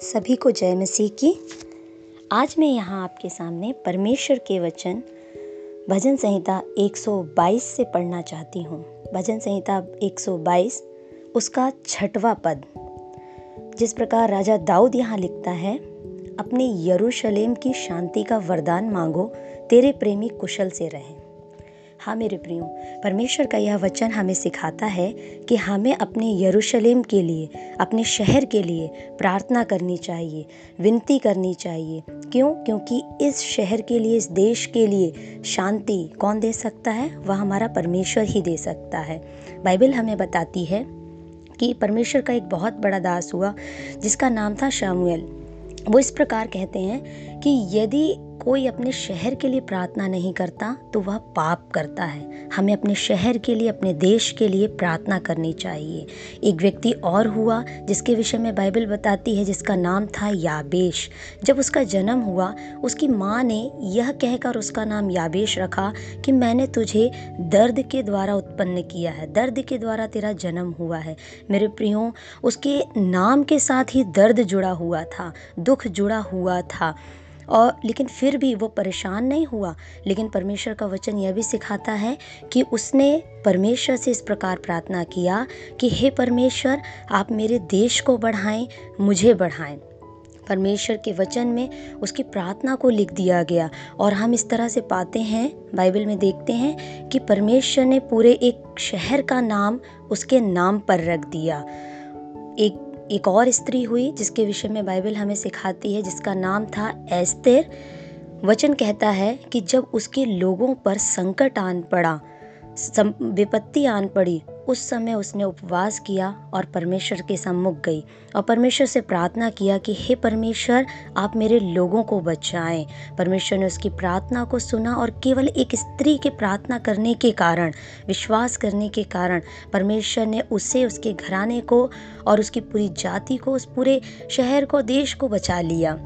सभी को जय मसीह की। आज मैं यहाँ आपके सामने परमेश्वर के वचन, भजन संहिता 122 से पढ़ना चाहती हूँ। भजन संहिता 122 उसका छठवा पद। जिस प्रकार राजा दाऊद यहाँ लिखता है, अपने यरूशलेम की शांति का वरदान मांगो, तेरे प्रेमी कुशल से रहें। मेरे प्रियो, परमेश्वर का यह वचन हमें सिखाता है कि हमें अपने यरूशलेम के लिए, अपने शहर के लिए प्रार्थना करनी चाहिए, विनती करनी चाहिए। क्यों? क्योंकि इस शहर के लिए, इस देश के लिए शांति कौन दे सकता है? वह हमारा परमेश्वर ही दे सकता है। बाइबल हमें बताती है कि परमेश्वर का एक बहुत बड़ा दास हुआ, जिसका नाम था शामुएल। वो इस प्रकार कहते हैं कि यदि कोई अपने शहर के लिए प्रार्थना नहीं करता तो वह पाप करता है। हमें अपने शहर के लिए, अपने देश के लिए प्रार्थना करनी चाहिए। एक व्यक्ति और हुआ, जिसके विषय में बाइबल बताती है, जिसका नाम था याबेश। जब उसका जन्म हुआ, उसकी माँ ने यह कहकर उसका नाम याबेश रखा कि मैंने तुझे दर्द के द्वारा उत्पन्न किया है। दर्द के द्वारा तेरा जन्म हुआ है। मेरे प्रियो, उसके नाम के साथ ही दर्द जुड़ा हुआ था, दुख जुड़ा हुआ था। और लेकिन फिर भी वो परेशान नहीं हुआ। लेकिन परमेश्वर का वचन यह भी सिखाता है कि उसने परमेश्वर से इस प्रकार प्रार्थना किया कि, हे परमेश्वर, आप मेरे देश को बढ़ाएँ, मुझे बढ़ाएँ। परमेश्वर के वचन में उसकी प्रार्थना को लिख दिया गया। और हम इस तरह से पाते हैं, बाइबल में देखते हैं कि परमेश्वर ने पूरे एक शहर का नाम उसके नाम पर रख दिया। एक एक और स्त्री हुई जिसके विषय में बाइबल हमें सिखाती है, जिसका नाम था एस्तेर। वचन कहता है कि जब उसके लोगों पर संकट आन पड़ा विपत्ति आन पड़ी उस समय उसने उपवास किया और परमेश्वर के सम्मुख गई और परमेश्वर से प्रार्थना किया कि, हे परमेश्वर, आप मेरे लोगों को बचाएँ। परमेश्वर ने उसकी प्रार्थना को सुना और केवल एक स्त्री के प्रार्थना करने के कारण, विश्वास करने के कारण, परमेश्वर ने उसे, उसके घराने को और उसकी पूरी जाति को, उस पूरे शहर को, देश को बचा लिया।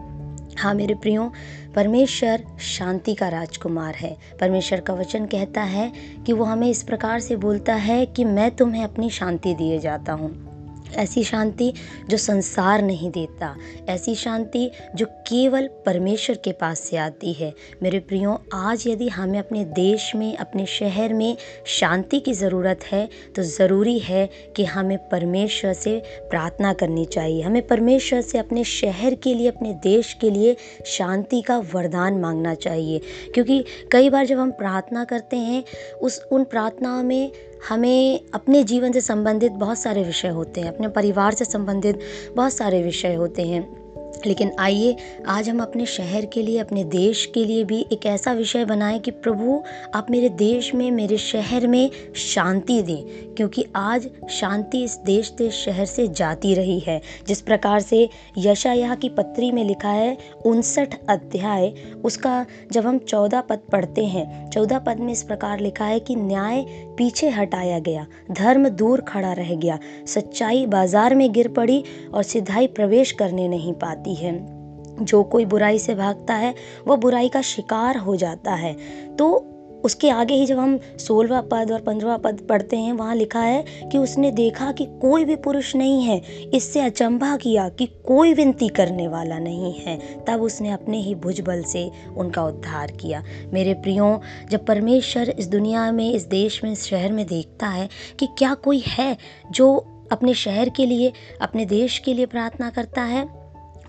हाँ मेरे प्रियो परमेश्वर शांति का राजकुमार है। परमेश्वर का वचन कहता है कि वो हमें इस प्रकार से बोलता है कि मैं तुम्हें अपनी शांति दिए जाता हूँ। ऐसी शांति जो संसार नहीं देता, ऐसी शांति जो केवल परमेश्वर के पास से आती है। मेरे प्रियो, आज यदि हमें अपने देश में, अपने शहर में शांति की ज़रूरत है तो ज़रूरी है कि हमें परमेश्वर से प्रार्थना करनी चाहिए। हमें परमेश्वर से अपने शहर के लिए, अपने देश के लिए शांति का वरदान मांगना चाहिए। क्योंकि कई बार जब हम प्रार्थना करते हैं, उस, उन प्रार्थनाओं में हमें अपने जीवन से संबंधित बहुत सारे विषय होते हैं, अपने परिवार से संबंधित बहुत सारे विषय होते हैं। लेकिन आइए, आज हम अपने शहर के लिए, अपने देश के लिए भी एक ऐसा विषय बनाएँ कि प्रभु, आप मेरे देश में, मेरे शहर में शांति दें, क्योंकि आज शांति इस देश देश शहर से जाती रही है। जिस प्रकार से यशायाह की पत्री में लिखा है, उनसठ अध्याय, उसका जब हम चौदह पद पढ़ते हैं, चौदह पद में इस प्रकार लिखा है कि न्याय पीछे हटाया गया, धर्म दूर खड़ा रह गया, सच्चाई बाज़ार में गिर पड़ी और सिधाई प्रवेश करने नहीं पाती। है। जो कोई बुराई से भागता है, वह बुराई का शिकार हो जाता है। तो उसके आगे ही जब हम सोलवा पद और पंद्रवा पद पढ़ते हैं, वहाँ लिखा है कि उसने देखा कि कोई भी पुरुष नहीं है। इससे अचंभा किया कि कोई विनती करने वाला नहीं है। तब उसने अपने ही भुजबल से उनका उद्धार किया। मेरे प्रियो, जब परमेश्वर इस दुनिया में, इस देश में, इस शहर में देखता है कि क्या कोई है जो अपने शहर के लिए, अपने देश के लिए प्रार्थना करता है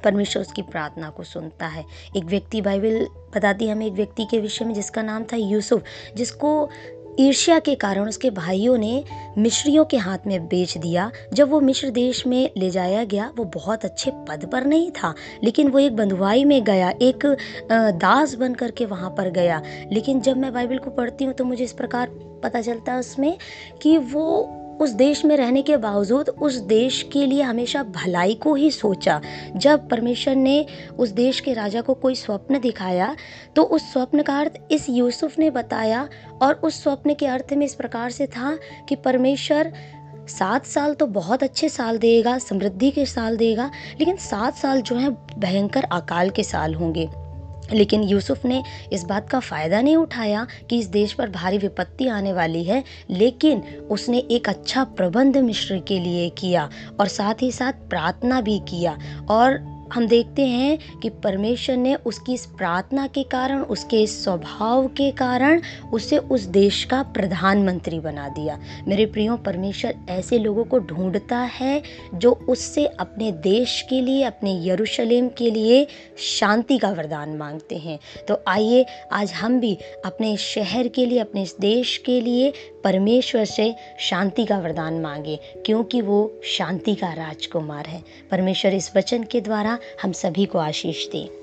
परमेश्वर उसकी प्रार्थना को सुनता है। एक व्यक्ति बाइबल बताती है हमें एक व्यक्ति के विषय में जिसका नाम था यूसुफ, जिसको ईर्ष्या के कारण उसके भाइयों ने मिश्रियों के हाथ में बेच दिया। जब वो मिश्र देश में ले जाया गया, वो बहुत अच्छे पद पर नहीं था, लेकिन वो एक बंधुआई में गया, एक दास बन करके वहाँ पर गया। लेकिन जब मैं बाइबल को पढ़ती हूँ तो मुझे इस प्रकार पता चलता है उसमें कि वो उस देश में रहने के बावजूद उस देश के लिए हमेशा भलाई को ही सोचा। जब परमेश्वर ने उस देश के राजा को कोई स्वप्न दिखाया तो उस स्वप्न का अर्थ इस यूसुफ ने बताया और उस स्वप्न के अर्थ में इस प्रकार से था कि परमेश्वर सात साल तो बहुत अच्छे साल देगा, समृद्धि के साल देगा, लेकिन सात साल जो है भयंकर अकाल के साल होंगे। लेकिन यूसुफ ने इस बात का फ़ायदा नहीं उठाया कि इस देश पर भारी विपत्ति आने वाली है, लेकिन उसने एक अच्छा प्रबंध मिश्र के लिए किया और साथ ही साथ प्रार्थना भी किया। और हम देखते हैं कि परमेश्वर ने उसकी इस प्रार्थना के कारण, उसके इस स्वभाव के कारण, उसे उस देश का प्रधानमंत्री बना दिया। मेरे प्रियो, परमेश्वर ऐसे लोगों को ढूंढता है जो उससे अपने देश के लिए, अपने यरूशलेम के लिए शांति का वरदान मांगते हैं। तो आइए, आज हम भी अपने शहर के लिए, अपने इस देश के लिए परमेश्वर से शांति का वरदान मांगे, क्योंकि वो शांति का राजकुमार है। परमेश्वर इस वचन के द्वारा हम सभी को आशीष दे।